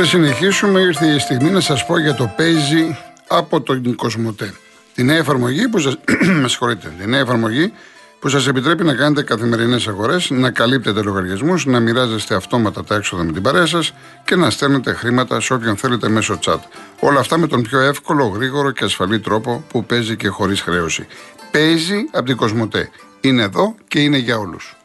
Πριν συνεχίσουμε, ήρθε η στιγμή να σας πω για το Παίζει από τον Κοσμοτέ. Τη νέα εφαρμογή που σας... με συγχωρείτε, τη νέα εφαρμογή που σας επιτρέπει να κάνετε καθημερινές αγορές, να καλύπτετε λογαριασμούς, να μοιράζεστε αυτόματα τα έξοδα με την παρέα σας και να στέλνετε χρήματα σε όποιον θέλετε μέσω chat. Όλα αυτά με τον πιο εύκολο, γρήγορο και ασφαλή τρόπο που παίζει και χωρίς χρέωση. Παίζει από την Κοσμοτέ. Είναι εδώ και είναι για όλους.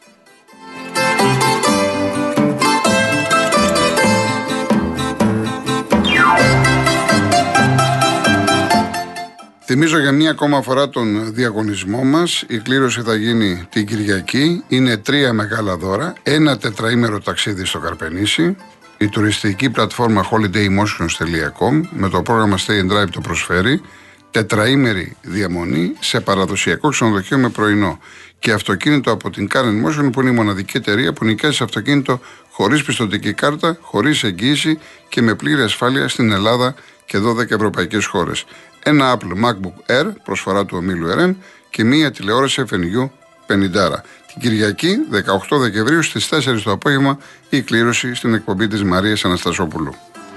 Θυμίζω για μία ακόμα φορά τον διαγωνισμό μας. Η κλήρωση θα γίνει την Κυριακή. Είναι τρία μεγάλα δώρα. Ένα τετραήμερο ταξίδι στο Καρπενήσι. Η τουριστική πλατφόρμα holidaymotions.com με το πρόγραμμα Stay and Drive το προσφέρει. Τετραήμερη διαμονή σε παραδοσιακό ξενοδοχείο με πρωινό. Και αυτοκίνητο από την Car Motion που είναι η μοναδική εταιρεία που νοικιάζει αυτοκίνητο χωρίς πιστοτική κάρτα, χωρίς εγγύηση και με πλήρη ασφάλεια στην Ελλάδα και 12 ευρωπαϊκές χώρες ένα Apple MacBook Air, προσφορά του ομίλου RM και μία τηλεόραση FNU 50. Την Κυριακή, 18 Δεκεμβρίου στις 4 το απόγευμα, η κλήρωση στην εκπομπή της Μαρίας Αναστασόπουλου.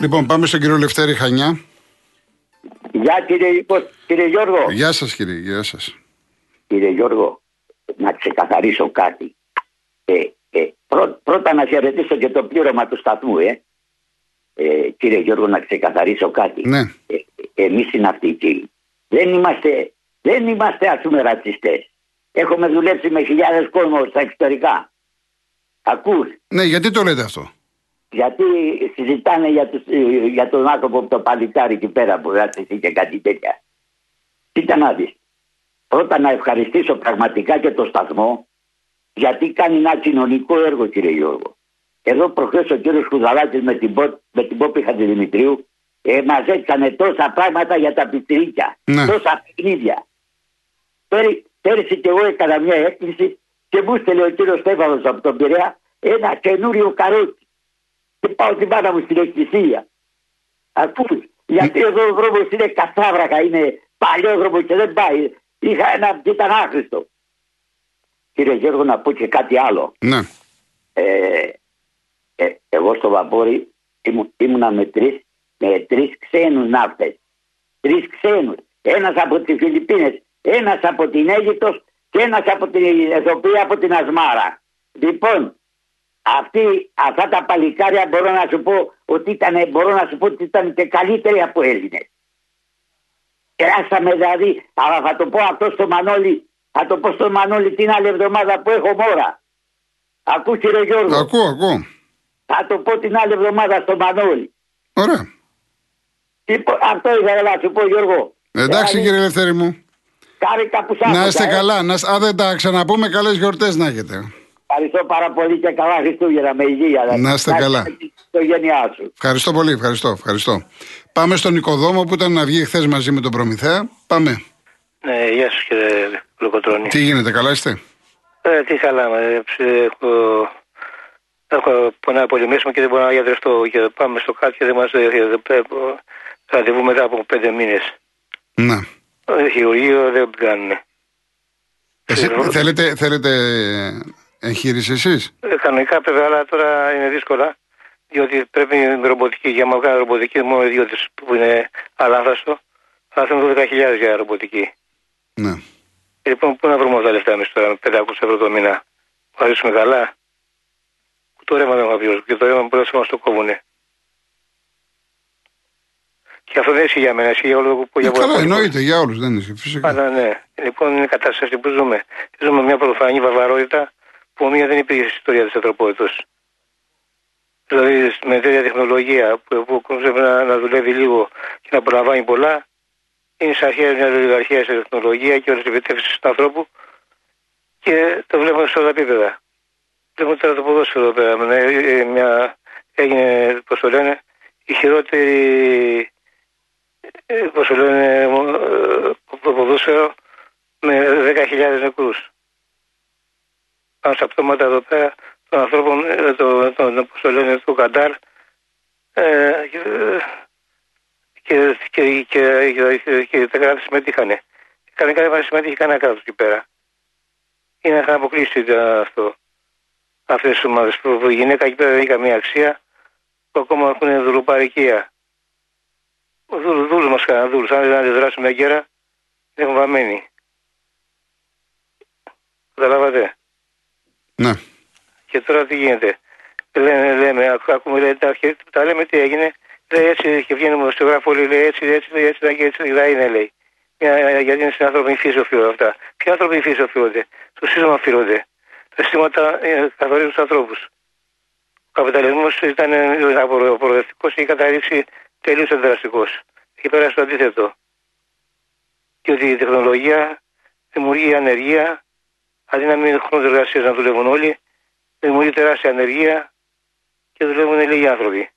Λοιπόν, πάμε στον κύριο Λευτέρη Χανιά. Γεια κύριε, κύριε Γιώργο. Γεια σας κύριε, γεια σας. Κύριε Γιώργο, να ξεκαθαρίσω κάτι. Ε, ε, πρώτα να χαιρετήσω και το πλήρωμα του σταθμού, ε. ε κύριε Γιώργο, να ξεκαθαρίσω κάτι. Ναι. Ε, εμείς οι ναυτικοί δεν είμαστε, δεν είμαστε ας πούμε ρατσιστές. Έχουμε δουλέψει με χιλιάδες κόσμος στα εξωτερικά. Ακούς; Ναι, γιατί το λέτε αυτό; Γιατί συζητάνε για, τους, για τον άνθρωπο το παλικάρι εκεί πέρα που ρατσιστεί και κάτι τέτοια. Κοίτα να δεις. Πρώτα να ευχαριστήσω πραγματικά και το σταθμό γιατί κάνει ένα κοινωνικό έργο κύριε Γιώργο. Εδώ προχθές ο κύριος Κουδαλάκης με την, με την Πόπη Χατζημητρίου ε, μαζέψανε τόσα πράγματα για τα πιτσιρίκια. Ναι. Τόσα παιχνίδια. Πέρυσι και εγώ έκανα μια έκκληση και μου στέλνει ο κύριος Στέφανος από τον Πειραιά ένα καινούριο καρότσι και πάω την πάντα μου στην εκκλησία. Ακούς, γιατί εδώ ο δρόμος είναι καθάβρακα, είναι παλιό δρόμο και δεν πάει. Είχα ένα που ήταν άχρηστο. Κύριε Γιώργο να πω και κάτι άλλο. Ναι. Ε, ε, εγώ στο βαπόρι ήμουν, ήμουνα με τρεις, με τρεις ξένους ναύτες. Τρεις ξένους. Ένας από τις Φιλιππίνες, ένας από την Αίγυπτος και ένας από την Αιθοπία από την Ασμάρα. Λοιπόν, αυτοί, αυτά τα παλικάρια μπορώ να σου πω ότι ήταν, μπορώ να σου πω ότι ήταν και καλύτεροι από Έλληνες. Κεράσαμε δηλαδή, αλλά θα το πω αυτό στο Μανώλη, θα το πω στο Μανώλη την άλλη εβδομάδα που έχω μόρα. Ακού κύριε Γιώργο; Ακούω, ακούω. Θα το πω την άλλη εβδομάδα στο Μανώλη. Ωραία. Λοιπόν, αυτό ήθελα να σου πω Γιώργο. Εντάξει δηλαδή, κύριε Ελευθέρη μου. Να είστε ε. καλά. Να, αν δεν τα ξαναπούμε, καλές γιορτές να έχετε. Ευχαριστώ πάρα πολύ και καλά Χριστούγεννα με υγεία. Να είστε καλά. σου. Ευχαριστώ πολύ, ευχαριστώ, ευχαριστώ. Πάμε στον Οικοδόμο που ήταν να βγει χθες μαζί με τον Προμηθέα. Πάμε. Ναι, γεια σας κύριε Λοκοτρόνη. Τι γίνεται, καλά είστε; Ε, τι καλά, ε, έχω, έχω να πολεμήσουμε και δεν μπορώ να γιατρευτώ. Και πάμε στο κάτι και δεν μας ραντεβού μετά από πέντε μήνες. Να. Χειρουργείο δεν κάνουν. Εσύ, θέλετε, θέλετε εγχείρηση εσείς; Ε, κανονικά βέβαια, αλλά τώρα είναι δύσκολα. Διότι πρέπει με ρομποτική, για να κάνω ρομποτική, μόνο ιδιώτε που είναι αλάνθαστο, θα θέλουν 12.000 για ρομποτική. Ναι. Ε, λοιπόν, πού να βρούμε αυτά τα λεφτά εμείς τώρα, 500 ευρώ το μήνα; Που αρέσουμε καλά; Το ρεύμα δεν έχω και το ρεύμα μπορεί να μας το κόβουνε. Και αυτό δεν ισχύει για μένα, ισχύει για όλο το για Καλά, εννοείται για όλους, δεν ισχύει. Φυσικά. Άρα, ναι. Λοιπόν, είναι η κατάσταση που ζούμε. Ζούμε μια προφανή βαβαρότητα που μία δεν υπήρχε στην ιστορία της ανθρωπότητας. Δηλαδή με τέτοια τεχνολογία που, που πρέπει να, να δουλεύει λίγο και να προλαμβάνει πολλά, είναι σε αρχαία μιας ολιγαρχίας σε τεχνολογία και όλες τις επιτεύξεις του ανθρώπου και το βλέπουμε σε όλα τα επίπεδα. Βλέπουμε τώρα το ποδόσφαιρο εδώ πέρα με μια έγινε, πώς το λένε, η χειρότερη, ε, πώς το λένε, το ποδόσφαιρο με 10.000 νεκρούς. Πάνω στα πτώματα εδώ πέρα των ανθρώπων, ε, το, το, το, πώς το λένε, του Καντάρ ε, και, και, και, και, και τα κράτη συμμετείχανε. Κανένα δεν συμμετείχε κανένα κράτος εκεί πέρα. Είναι να αποκλείσει αυτό. Αυτές τις ομάδες που η γυναίκα εκεί πέρα δεν έχει καμία αξία, που ακόμα έχουν δουλοπαρικία. Δούλου μας κάναν δούλου. Αν δεν αντιδράσουμε γέρα, έχουν βαμμένοι. Καταλάβατε; Ναι. Και τώρα τι γίνεται; Λέμε, λέμε, ακούμε, λέμε, τα, τα λέμε τι έγινε. Λέει έτσι και βγαίνουμε στο γράφο, λέει έτσι, έτσι, έτσι, έτσι, έτσι, θα είναι, λέει. Γιατί είναι στην ανθρώπινη φύση οφείλονται αυτά. Ποιοι άνθρωποι φύση οφείλονται; Το σύστημα οφείλονται. Τα συστήματα ε, καθορίζουν τους ανθρώπους. Ο καπιταλισμός ήταν προοδευτικό και η καταλήξει τελείως αντιδραστικός. Έχει περάσει το αντίθετο. Και ότι η τεχνολογία δημιουργεί ανεργία, αντί να μείνει χρόνος εργασίας να δουλεύουν όλοι, δημιουργεί τεράστια ανεργία και δουλεύουν λίγοι άνθρωποι.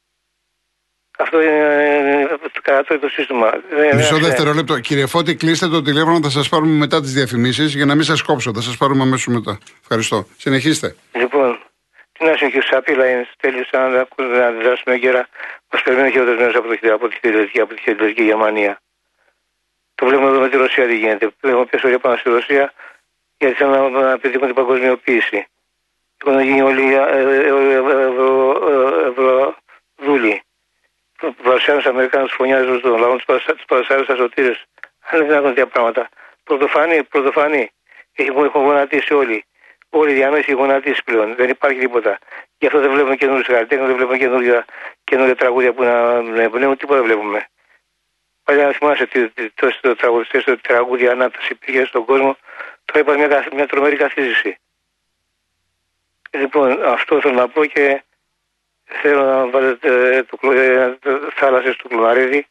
Αυτό είναι κατά το σύστημα. Μισό δευτερόλεπτο. Κύριε Φώτη, κλείστε το τηλέφωνο, θα σας πάρουμε μετά τις διαφημίσεις για να μην σας κόψω. Θα σας πάρουμε αμέσως μετά. Ευχαριστώ. Συνεχίστε. Λοιπόν, τι να συνεχίσω, απειλά είναι τέλειος αν να αντιδράσουμε γέρα. Μας περιμένουν χειρότερε από, από, από τη Χιλιαδική Γερμανία. Το βλέπουμε εδώ με τη Ρωσία τι γίνεται. Έχουμε πιάσει όλοι πάνω στη Ρωσία γιατί θέλουν να, να πετύχουν την παγκοσμιοποίηση. Έχουν γίνει όλοι ευρωδούλοι. Παρουσιάζουν του Αμερικάνους φωνιάζουν στον λαό, τους παρουσιάζουν στα σωτήρες. Αν δεν δυνατόν τέτοια πράγματα. Πρωτοφανή, πρωτοφανή. Έχουν γονατίσει όλοι. Όλοι οι διαμέση έχουν γονατίσει πλέον. Δεν υπάρχει τίποτα. Γι' αυτό δεν βλέπουμε καινούριου καλλιτέχνες, δεν βλέπουμε καινούργια, καινούργια τραγούδια που να πνέουν. Τίποτα δεν βλέπουμε. Παλιά να θυμάσαι ότι τόσοι τραγουδιστέ, τραγούδια ανάπτυξη υπήρχε στον κόσμο. Τώρα υπάρχει μια, μια τρομερή καθίζηση. Λοιπόν, αυτό θέλω να πω και θέλω να βάλετε το, ε, το, θάλασσες του Κλουναρίδη.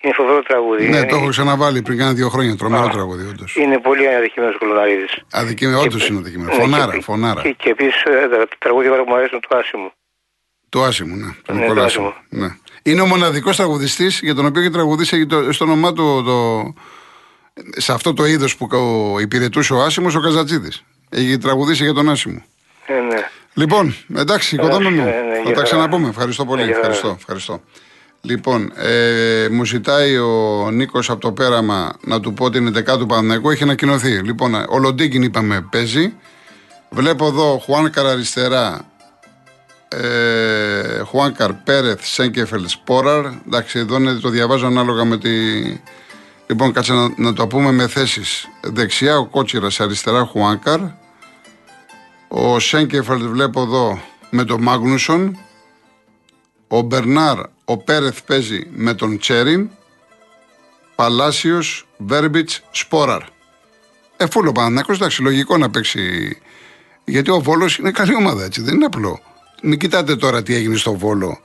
Είναι φοβερό τραγούδι. Ναι, είναι, το έχω ξαναβάλει πριν κάνα δύο χρόνια. Τρομερό Α, τραγούδι, όντως. Είναι πολύ αδικημένος ο Κλουναρίδη. Αδικημένο, όντως είναι αδικημένος. Φωνάρα, και, φωνάρα. Και, και επίσης ε, τα τραγούδια που μου αρέσουν του Άσιμου. Του Άσιμου, ναι. Του ναι, το Άσιμου. Ναι. Είναι ο μοναδικός τραγουδιστής για τον οποίο έχει τραγουδίσει στο όνομά του το, σε αυτό το είδος που υπηρετούσε ο Άσιμος ο Καζατζίδη. Έχει τραγουδήσει για τον Άσιμο. Ναι, ναι. Λοιπόν, εντάξει, οικοδόμη μου. ναι, ναι, θα τα ξαναπούμε. Ευχαριστώ πολύ. Ναι, ευχαριστώ, ευχαριστώ. Λοιπόν, ε, μου ζητάει ο Νίκος από το πέραμα να του πω ότι είναι δεκάτου Παναγικού. Έχει ανακοινωθεί. Λοιπόν, ο Λοντίγκιν είπαμε παίζει. Βλέπω εδώ Χουάνκαρ αριστερά. Ε, Χουάνκαρ Πέρεθ Σέγκεφελ Σπόραρ. Εντάξει, εδώ είναι, το διαβάζω ανάλογα με τη. Λοιπόν, κάτσε να, να το πούμε με θέσεις. Δεξιά ο Κότσιρας, αριστερά Χουάνκαρ. Ο Σέγκεφελτ βλέπω εδώ με τον Μάγνουσον. Ο Μπερνάρ, ο Πέρεθ παίζει με τον Τσέριν. Παλάσιος, Βέρμπιτς, Σπόραρ. Ε, φούλο Παναθυνακό, εντάξει, λογικό να παίξει. Γιατί ο Βόλος είναι καλή ομάδα, έτσι, δεν είναι απλό. Μην κοιτάτε τώρα τι έγινε στο Βόλο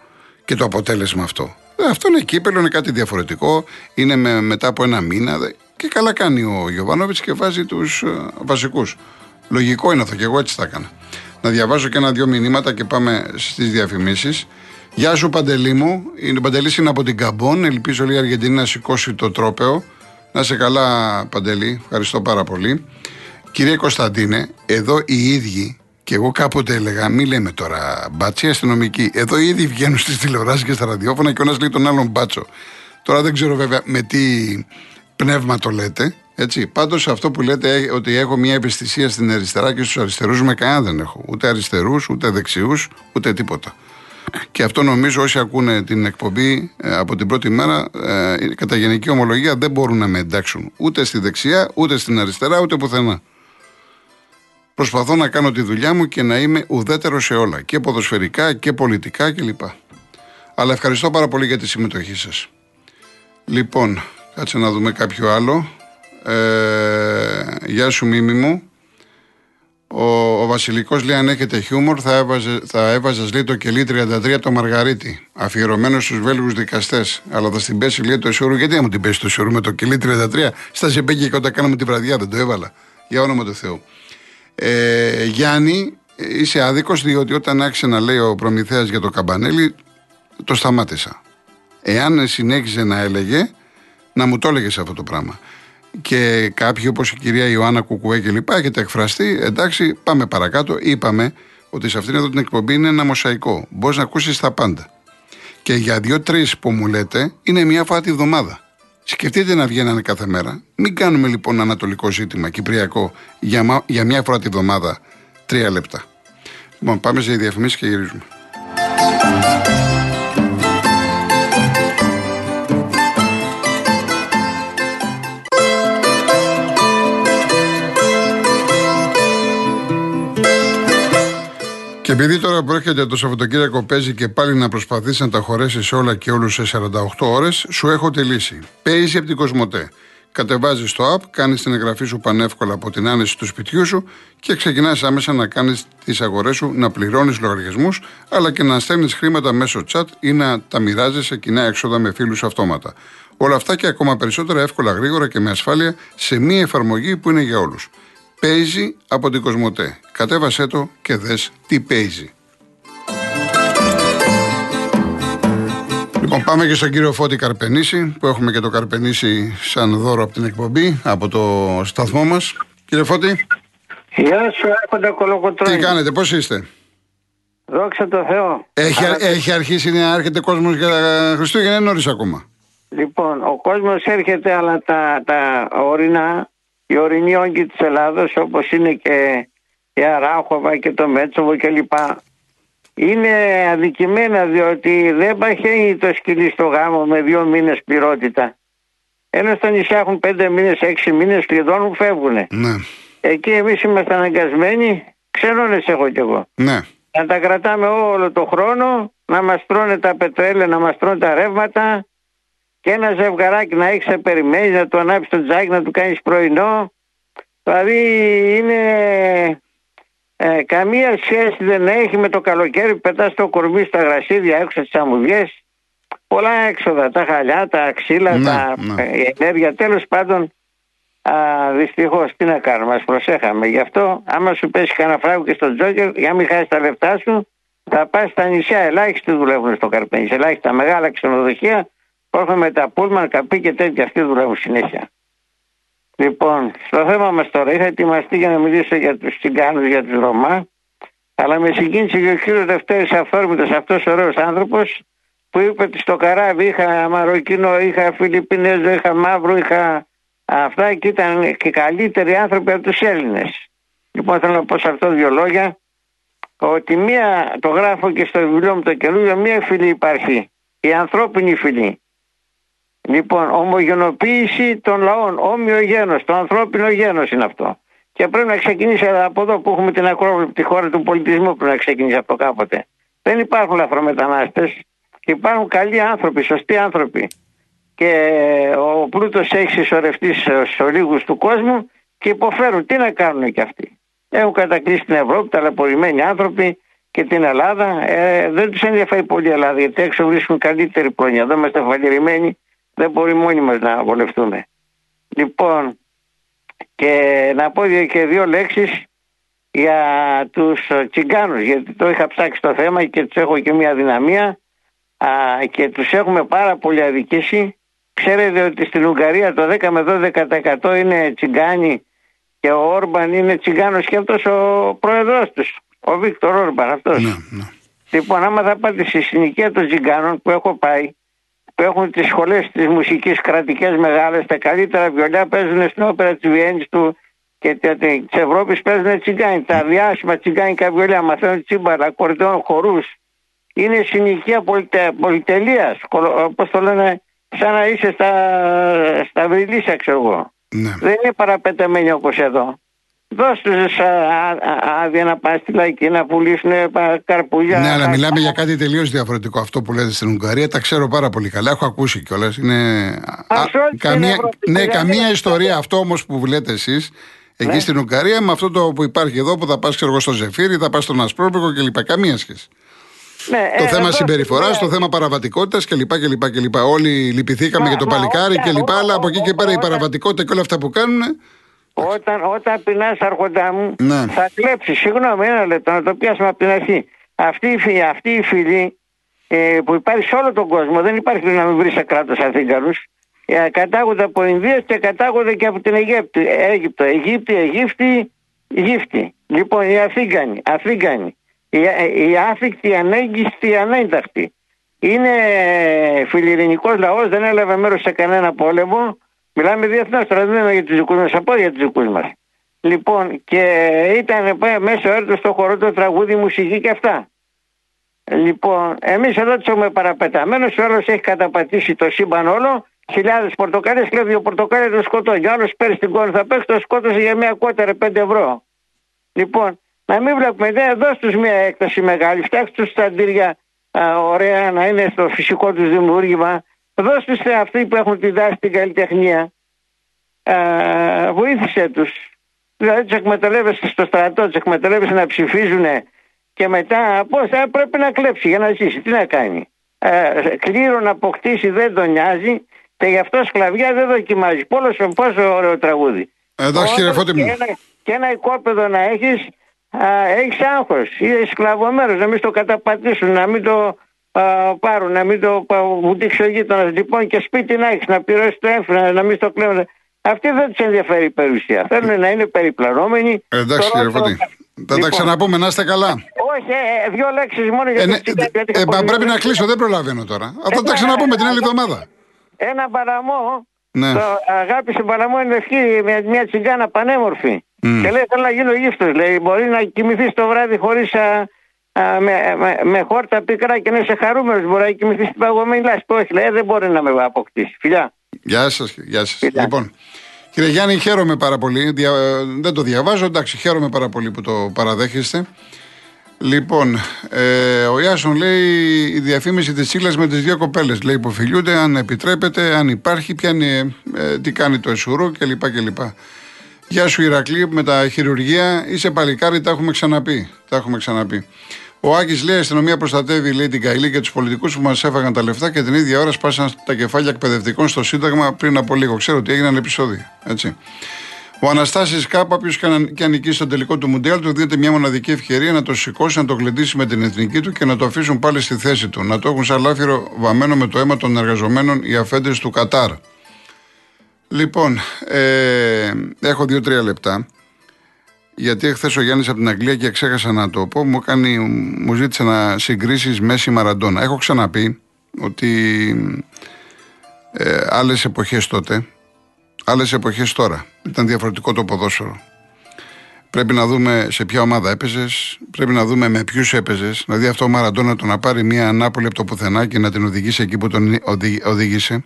και το αποτέλεσμα αυτό. Ε, αυτό είναι κύπελο, είναι κάτι διαφορετικό. Είναι με, μετά από ένα μήνα. Και καλά κάνει ο Γιωβάνοβιτς και βάζει τους uh, βασικούς. Λογικό είναι αυτό και εγώ έτσι θα έκανα. Να διαβάζω και ένα-δυο μηνύματα και πάμε στις διαφημίσεις. Γεια σου Παντελή μου. Είναι Παντελή είναι από την Καμπόν. Ελπίζω η Αργεντινή να σηκώσει το τρόπεο. Να είσαι καλά, Παντελή. Ευχαριστώ πάρα πολύ. Κύριε Κωνσταντίνε, εδώ οι ίδιοι, και εγώ κάποτε έλεγα, μην λέμε τώρα μπάτσι αστυνομικοί. Εδώ οι ίδιοι βγαίνουν στις τηλεοράσεις και στα ραδιόφωνα και ο ένας λέει τον άλλον μπάτσο. Τώρα δεν ξέρω βέβαια με τι πνεύμα το λέτε. Έτσι. Πάντως αυτό που λέτε ότι έχω μια ευαισθησία στην αριστερά και στους αριστερούς με κανένα δεν έχω. Ούτε αριστερούς, ούτε δεξιούς, ούτε τίποτα. Και αυτό νομίζω όσοι ακούνε την εκπομπή ε, από την πρώτη μέρα, ε, κατά γενική ομολογία δεν μπορούν να με εντάξουν ούτε στη δεξιά, ούτε στην αριστερά, ούτε πουθενά. Προσπαθώ να κάνω τη δουλειά μου και να είμαι ουδέτερος σε όλα. Και ποδοσφαιρικά και πολιτικά κλπ. Αλλά ευχαριστώ πάρα πολύ για τη συμμετοχή σας. Λοιπόν, κάτσε να δούμε κάποιο άλλο. Ε, γεια σου Μίμη μου. Ο, ο Βασιλικός λέει αν έχετε χιούμορ θα, έβαζε, θα έβαζες λέει το κελί 33 το Μαργαρίτη αφιερωμένος στους Βέλγους δικαστές αλλά θα στην πέσει λέει το σιωρού γιατί να μου την πέσει το σιωρού με το κελί 33 στα ζεπέκια και όταν κάναμε τη βραδιά δεν το έβαλα για όνομα του Θεού ε, Γιάννη ε, είσαι άδικος διότι όταν άρχισε να λέει ο προμηθέας για το καμπανέλι, το σταμάτησα. Εάν συνέχιζε να έλεγε, να μου το έλεγες αυτό το πράγμα. Και κάποιοι όπως η κυρία Ιωάννα Κουκουέ και λοιπά έχετε εκφραστεί, εντάξει, πάμε παρακάτω. Είπαμε ότι σε αυτήν εδώ την εκπομπή είναι ένα μοσαϊκό. Μπορείς να ακούσεις τα πάντα. Και για δύο-τρεις που μου λέτε, είναι μία φορά τη βδομάδα. Σκεφτείτε να βγαίνανε κάθε μέρα. Μην κάνουμε λοιπόν ανατολικό ζήτημα, κυπριακό, για, για μια φορά τη βδομάδα, τρία λεπτά. Λοιπόν, πάμε σε διαφημίσεις και γυρίζουμε. Και επειδή τώρα που έρχεται το Σαββατοκύριακο παίζει και πάλι να προσπαθήσει να τα χωρέσει όλα και όλους σε 48 ώρες, σου έχω τη λύση. Παίζει από την Κοσμοτέ. Κατεβάζεις το app, κάνεις την εγγραφή σου πανεύκολα από την άνεση του σπιτιού σου και ξεκινάς άμεσα να κάνεις τις αγορές σου, να πληρώνεις λογαριασμούς, αλλά και να στέλνεις χρήματα μέσω chat ή να τα μοιράζεις σε κοινά έξοδα με φίλους αυτόματα. Όλα αυτά και ακόμα περισσότερα εύκολα, γρήγορα και με ασφάλεια σε μία εφαρμογή που είναι για όλους. Παίζει από την Κοσμοτέ. Κατέβασέ το και δες τι παίζει. Λοιπόν, πάμε και στον κύριο Φώτη Καρπενήση, που έχουμε και το Καρπενήση σαν δώρο από την εκπομπή, από το σταθμό μας. Κύριε Φώτη. Γεια σου, έρχονται κολοκοτρώνη. Τι κάνετε, πώς είστε; Δόξα τω Θεώ. Έχει, έχει αρχίσει να έρχεται κόσμος για Χριστούγεννα, είναι νωρίς ακόμα; Λοιπόν, ο κόσμος έρχεται, αλλά τα, τα ορεινά οι ορεινοί όγκοι της Ελλάδος όπως είναι και η Αράχοβα και το Μέτσοβο κλπ. Είναι αδικημένα διότι δεν παχαίνει το σκυλί στο γάμο με δύο μήνες πληρότητα. Ένα στα νησιά έχουν πέντε μήνες, έξι μήνες κλειδώνουν, φεύγουν. Ναι. Εκεί εμείς είμαστε αναγκασμένοι, ξενώνες έχω κι εγώ. Ναι. Να τα κρατάμε όλο το χρόνο, να μας τρώνε τα πετρέλαια, να μας τρώνε τα ρεύματα, και ένα ζευγαράκι να έχει σε περιμένει, να του ανάψει το τζάκι, να του κάνεις πρωινό. Δηλαδή είναι ε, καμία σχέση δεν έχει με το καλοκαίρι που πετάς το κορμί στα γρασίδια έξω τι αμμουδιές. Πολλά έξοδα, τα χαλιά, τα ξύλα, ναι, τα ναι. η ενέργεια. Τέλος πάντων, δυστυχώς τι να κάνουμε, μα προσέχαμε. Γι' αυτό, άμα σου πέσει κανένα φράγκο και στο τζόκερ, για να μην χάσεις τα λεφτά σου, θα πας στα νησιά. Ελάχιστοι δουλεύουν στο Καρπένι. Ελάχιστα μεγάλα ξενοδοχεία Έχουμε με τα πούλμαν, καπί και τέτοια. Αυτοί δουλεύουν συνέχεια. Λοιπόν, στο θέμα μας τώρα, είχα ετοιμαστεί για να μιλήσω για τους Τσιγκάνους, για τους Ρωμά, αλλά με συγκίνησε και ο κύριος Δευτέρης Αυθόρμητο, αυτός ο ωραίος άνθρωπος, που είπε ότι στο καράβι είχα Μαροκίνο, είχα Φιλιππινέζο, είχα Μαύρο, είχα αυτά και ήταν και καλύτεροι άνθρωποι από τους Έλληνες. Λοιπόν, θέλω να πω σε αυτό δύο λόγια, ότι μία, το γράφω και στο βιβλίο μου το καινούριο, μία φυλή υπάρχει. Η ανθρώπινη φυλή. Λοιπόν, ομογενοποίηση των λαών, όμοιο γένος, το ανθρώπινο γένος είναι αυτό. Και πρέπει να ξεκινήσει από εδώ που έχουμε την Ακρόβολη, τη χώρα του πολιτισμού, πρέπει να ξεκινήσει αυτό κάποτε. Δεν υπάρχουν λαθρομετανάστες, υπάρχουν καλοί άνθρωποι, σωστοί άνθρωποι. Και ο πλούτος έχει συσσωρευτεί σε λίγου του κόσμου και υποφέρουν. Τι να κάνουν κι αυτοί. Έχουν κατακλείσει την Ευρώπη, ταλαιπωρημένοι άνθρωποι και την Ελλάδα. Ε, δεν τους ενδιαφέρει πολύ η Ελλάδα, γιατί έξω βρίσκουν καλύτερη πρόνοια. Εδώ είμαστε φαλυρημένοι δεν μπορεί μόνοι μας να βολευτούμε. Λοιπόν, και να πω και δύο λέξεις για τους τσιγκάνους, γιατί το είχα ψάξει το θέμα και τους έχω και μια δυναμία α, και τους έχουμε πάρα πολύ αδικήσει. Ξέρετε ότι στην Ουγγαρία το 10 με 12% είναι τσιγκάνοι και ο Όρμπαν είναι τσιγκάνος και αυτός ο πρόεδρος τους, ο Βίκτορ Όρμπαν αυτός. Ναι, ναι. Λοιπόν, άμα θα πάτε στη συνοικία των τσιγκάνων που έχω πάει, που έχουν τις σχολές της μουσικής κρατικές μεγάλες, τα καλύτερα βιολιά παίζουν στην όπερα της Βιέννης του και της Ευρώπης παίζουν τσιγκάνι. Τα διάσημα τσιγκάνικα βιολιά μαθαίνουν τσίμπαρα, κορδόν, χορούς. Είναι συνοικία πολυτε, πολυτελείας, όπως το λένε, σαν να είσαι στα, στα βρυλίσια ξέρω εγώ. Ναι. Δεν είναι παραπετεμένοι όπως εδώ. Δώστε του άδεια να πάνε στη λαϊκή να πουλήσουν καρπούλια. Ναι, αλλά μιλάμε για κάτι τελείως διαφορετικό. Αυτό που λέτε στην Ουγγαρία τα ξέρω πάρα πολύ καλά. Έχω ακούσει κιόλας. Είναι. καμία, ναι, καμία ιστορία αυτό όμως που λέτε εσείς. Εκεί ναι. στην Ουγγαρία με αυτό το που υπάρχει εδώ που θα πας στο Ζεφύρι, θα πας στον Ασπρόπικο κλπ. Καμία σχέση. Ναι, το ε, θέμα συμπεριφοράς, ναι. το θέμα παραβατικότητας κλπ, κλπ, κλπ. Όλοι λυπηθήκαμε για το παλικάρι κλπ. Αλλά από εκεί και πέρα η παραβατικότητα και όλα αυτά που κάνουν Όταν, όταν πεινάς, Αρχοντά μου, Ναι. θα κλέψεις. Συγγνώμη, ένα λεπτό να το πιάσουμε από την αρχή. Αυτή, η φι- αυτή η φυλή ε, που υπάρχει σε όλο τον κόσμο, δεν υπάρχει να μην βρεις σε κράτος Αθήγανου. Ε, κατάγονται από Ινδία και κατάγονται και από την Αιγύπτη, Αίγυπτο. Αιγύπτη, Αιγύπτη, Αιγύπτη. Λοιπόν, οι Αθήγανοι, Αθήγανοι. Οι, οι άθικτοι, οι ανέγγιστοι, οι ανένταχτοι. Είναι φιλιρινικός λαός, δεν έλαβε μέρος σε κανένα πόλεμο. Μιλάμε διεθνώς τώρα, δεν είναι για τους δικούς μας, από για τους δικούς μας. Λοιπόν, και ήταν ε, μέσω έρωτο στο χορό το τραγούδι, μουσική και αυτά. Λοιπόν, εμείς εδώ τους έχουμε παραπεταμένο. Ο άλλος έχει καταπατήσει το σύμπαν όλο. Χιλιάδες πορτοκάλε, κλέβει ο πορτοκάλι το σκοτώνει. Ο άλλος παίρνει την κόρη, θα παίξει το σκότωσε για μια κότερα 5 ευρώ. Λοιπόν, να μην βλέπουμε ιδέα, δώσ' τους μια έκταση μεγάλη, φτιάξτε τους τα αντίρια α, ωραία να είναι στο φυσικό τους δημιούργημα, δώσ' τους σε αυτοί που έχουν τη δάση στην καλλιτεχνία, α, βοήθησε τους. Δηλαδή τους εκμεταλλεύεσαι στο στρατό, τους εκμεταλλεύεσαι να ψηφίζουν και μετά πώς θα πρέπει να κλέψει για να ζήσει, τι να κάνει. Ε, κλήρο να αποκτήσει δεν τον νοιάζει και γι' αυτό σκλαβιά δεν δοκιμάζει. Πόσο, πόσο ωραίο τραγούδι. Εντάξει, κύριε Όταν Φώτη μου. και ένα, και ένα οικόπεδο να έχεις έχεις άγχος είσαι σκλαβωμένος να μην το καταπατήσουν να μην το α, πάρουν να μην το α, βουτήξει ο γείτονας λοιπόν και σπίτι να έχεις να πληρώσεις το έμφυνα να μην στο κλέβουν αυτοί δεν τους ενδιαφέρει η περιουσία θέλουν να είναι περιπλανόμενοι Ε, Εντάξει, Το κύριε ρόλο- Φώτη. Θα τα Λοιπόν, ξαναπούμε, να είστε καλά. όχι ε, ε, δύο λέξεις μόνο για Ε, το ναι, τσιγάρο, γιατί ε, έχω μα πρέπει να πολύ- κλείσω, δεν προλαβαίνω τώρα. Αυτά Ε, τα ναι, ξαναπούμε ε, την άλλη ε, εβδομάδα. ένα παραμό Ναι. το αγάπησε παραμό είναι ευχή με μια τσιγκάνα πανέμορφη. Μμ. Και λέει θέλω να γίνω γύφτος. Λέει μπορεί να κοιμηθείς το βράδυ χωρίς α, α, με, με, με χόρτα πικρά και να είσαι χαρούμενος. Μπορεί να κοιμηθείς στην παγωμένη λάσπη. Όχι λέει δεν μπορεί να με αποκτήσει. Φιλιά. Γεια σας. Γεια σας. Φιλιά. Λοιπόν, κύριε Γιάννη, χαίρομαι πάρα πολύ. Δια- ε, δεν το διαβάζω, εντάξει, χαίρομαι πάρα πολύ που το παραδέχεστε. Λοιπόν, ε, ο Ιάσον λέει η διαφήμιση της Τσίλα με τις δύο κοπέλες. Λέει υποφιλούνται, αν επιτρέπεται, αν υπάρχει, πιάνει, ε, τι κάνει το εσουρό κλπ. κλπ. Γεια σου Ηρακλή, με τα χειρουργία είσαι παλικάρι, τα έχουμε ξαναπεί. Τα έχουμε ξαναπεί. Ο Άκης λέει: Η αστυνομία προστατεύει λέει, την Καηλή και τους πολιτικούς που μας έφαγαν τα λεφτά και την ίδια ώρα σπάσαν τα κεφάλια εκπαιδευτικών στο Σύνταγμα πριν από λίγο. Ξέρω ότι έγιναν επεισόδια. Έτσι. Ο Αναστάσης Κάπα, όποιος και αν νικήσει στον τελικό του Μουντιάλ, του δίνεται μια μοναδική ευκαιρία να το σηκώσει, να το γλεντήσει με την εθνική του και να το αφήσουν πάλι στη θέση του. Να το έχουν σαν λάφυρο βαμμένο με το αίμα των εργαζομένων οι αφέντες του Κατάρ. Λοιπόν, ε, έχω δύο-τρία λεπτά. Γιατί εχθές ο Γιάννης από την Αγγλία και ξέχασα να το πω, μου, κάνει, μου ζήτησε να συγκρίσεις Μέση Μαραντόνα. Έχω ξαναπεί ότι ε, άλλες εποχές τότε, άλλες εποχές τώρα. Ήταν διαφορετικό το ποδόσφαιρο. Πρέπει να δούμε σε ποια ομάδα έπαιζες, πρέπει να δούμε με ποιους έπαιζες. Δηλαδή, αυτό ο Μαραντόνα το να πάρει μια Ανάπολη από το πουθενά και να την οδηγήσει εκεί που τον οδη- οδήγησε.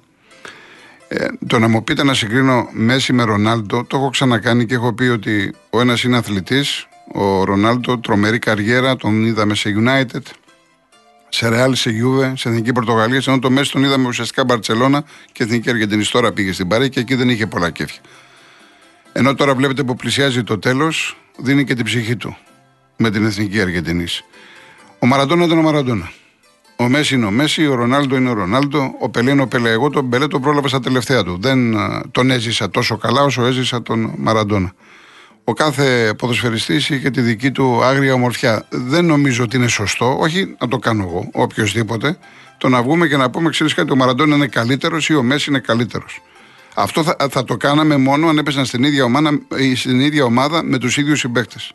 Ε, το να μου πείτε να συγκρίνω Μέση με Ρονάλντο, το έχω ξανακάνει και έχω πει ότι ο ένας είναι αθλητής, ο Ρονάλντο, τρομερή καριέρα, τον είδαμε σε United, σε Real, σε Juve, σε Εθνική Πορτογαλία, ενώ το Μέση τον είδαμε ουσιαστικά Μπαρσελόνα και Εθνική Αργεντινής. Τώρα πήγε στην Παρή και εκεί δεν είχε πολλά κέφια. Ενώ τώρα βλέπετε που πλησιάζει το τέλος, δίνει και την ψυχή του με την Εθνική Αργεντινής. Ο Μαραντόνα ήταν ο Μαραντόνα. Ο Μέση είναι ο Μέση, ο Ρονάλντο είναι ο Ρονάλντο, ο Πελέ είναι ο Πελέ. Εγώ τον Πελέ τον πρόλαβα στα τελευταία του. Δεν α, τον έζησα τόσο καλά όσο έζησα τον Μαραντόνα. Ο κάθε ποδοσφαιριστής είχε τη δική του άγρια ομορφιά. Δεν νομίζω ότι είναι σωστό, όχι να το κάνω εγώ, οποιοδήποτε, το να βγούμε και να πούμε, ξέρεις κάτι, ο Μαραντόνα είναι καλύτερος ή ο Μέση είναι καλύτερος. Αυτό θα, θα το κάναμε μόνο αν έπεσαν στην ίδια ομάδα, ή στην ίδια ομάδα με τους ίδιους συμπαίκτες.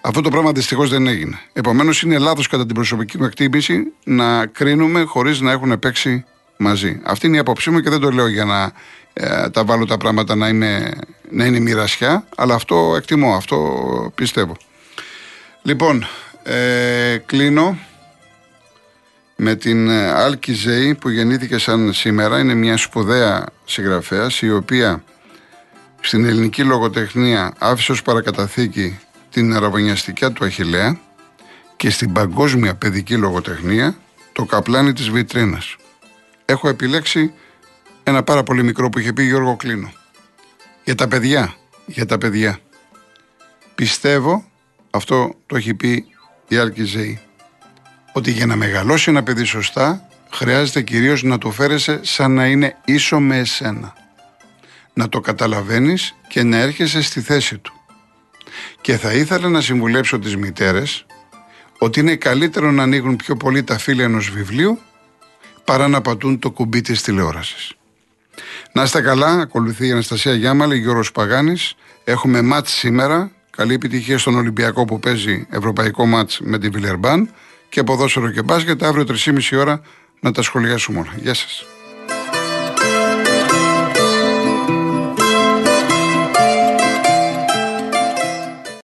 Αυτό το πράγμα δυστυχώς δεν έγινε. Επομένως, είναι λάθος κατά την προσωπική μου εκτίμηση να κρίνουμε χωρίς να έχουν παίξει μαζί. Αυτή είναι η άποψή μου και δεν το λέω για να ε, τα βάλω τα πράγματα να, είμαι, να είναι μοιρασιά, αλλά αυτό εκτιμώ, αυτό πιστεύω. Λοιπόν, ε, κλείνω με την ε, Άλκη Ζέη που γεννήθηκε σαν σήμερα. Είναι μια σπουδαία συγγραφέας η οποία στην ελληνική λογοτεχνία άφησε ως παρακαταθήκη την αραβωνιαστικά του Αχιλέα και στην παγκόσμια παιδική λογοτεχνία το καπλάνι της βιτρίνας. Έχω επιλέξει ένα πάρα πολύ μικρό που είχε πει Γιώργο Κλίνο. Για τα παιδιά, για τα παιδιά. Πιστεύω, αυτό το έχει πει η Άλκη Ζέη, ότι για να μεγαλώσει ένα παιδί σωστά χρειάζεται κυρίως να του φέρεσαι σαν να είναι ίσο με εσένα. να το καταλαβαίνεις και να έρχεσαι στη θέση του. Και θα ήθελα να συμβουλέψω τις μητέρες ότι είναι καλύτερο να ανοίγουν πιο πολύ τα φύλλα ενός βιβλίου παρά να πατούν το κουμπί της τηλεόρασης. Να είστε καλά, ακολουθεί η Αναστασία Γιάμαλη, Γιώργος Παγάνης. Έχουμε μάτς σήμερα, καλή επιτυχία στον Ολυμπιακό που παίζει ευρωπαϊκό μάτς με την Βιλερμπάν και ποδόσφαιρο και μπάσκετ αύριο 3,5 ώρα να τα σχολιάσουμε όλα. Γεια σας.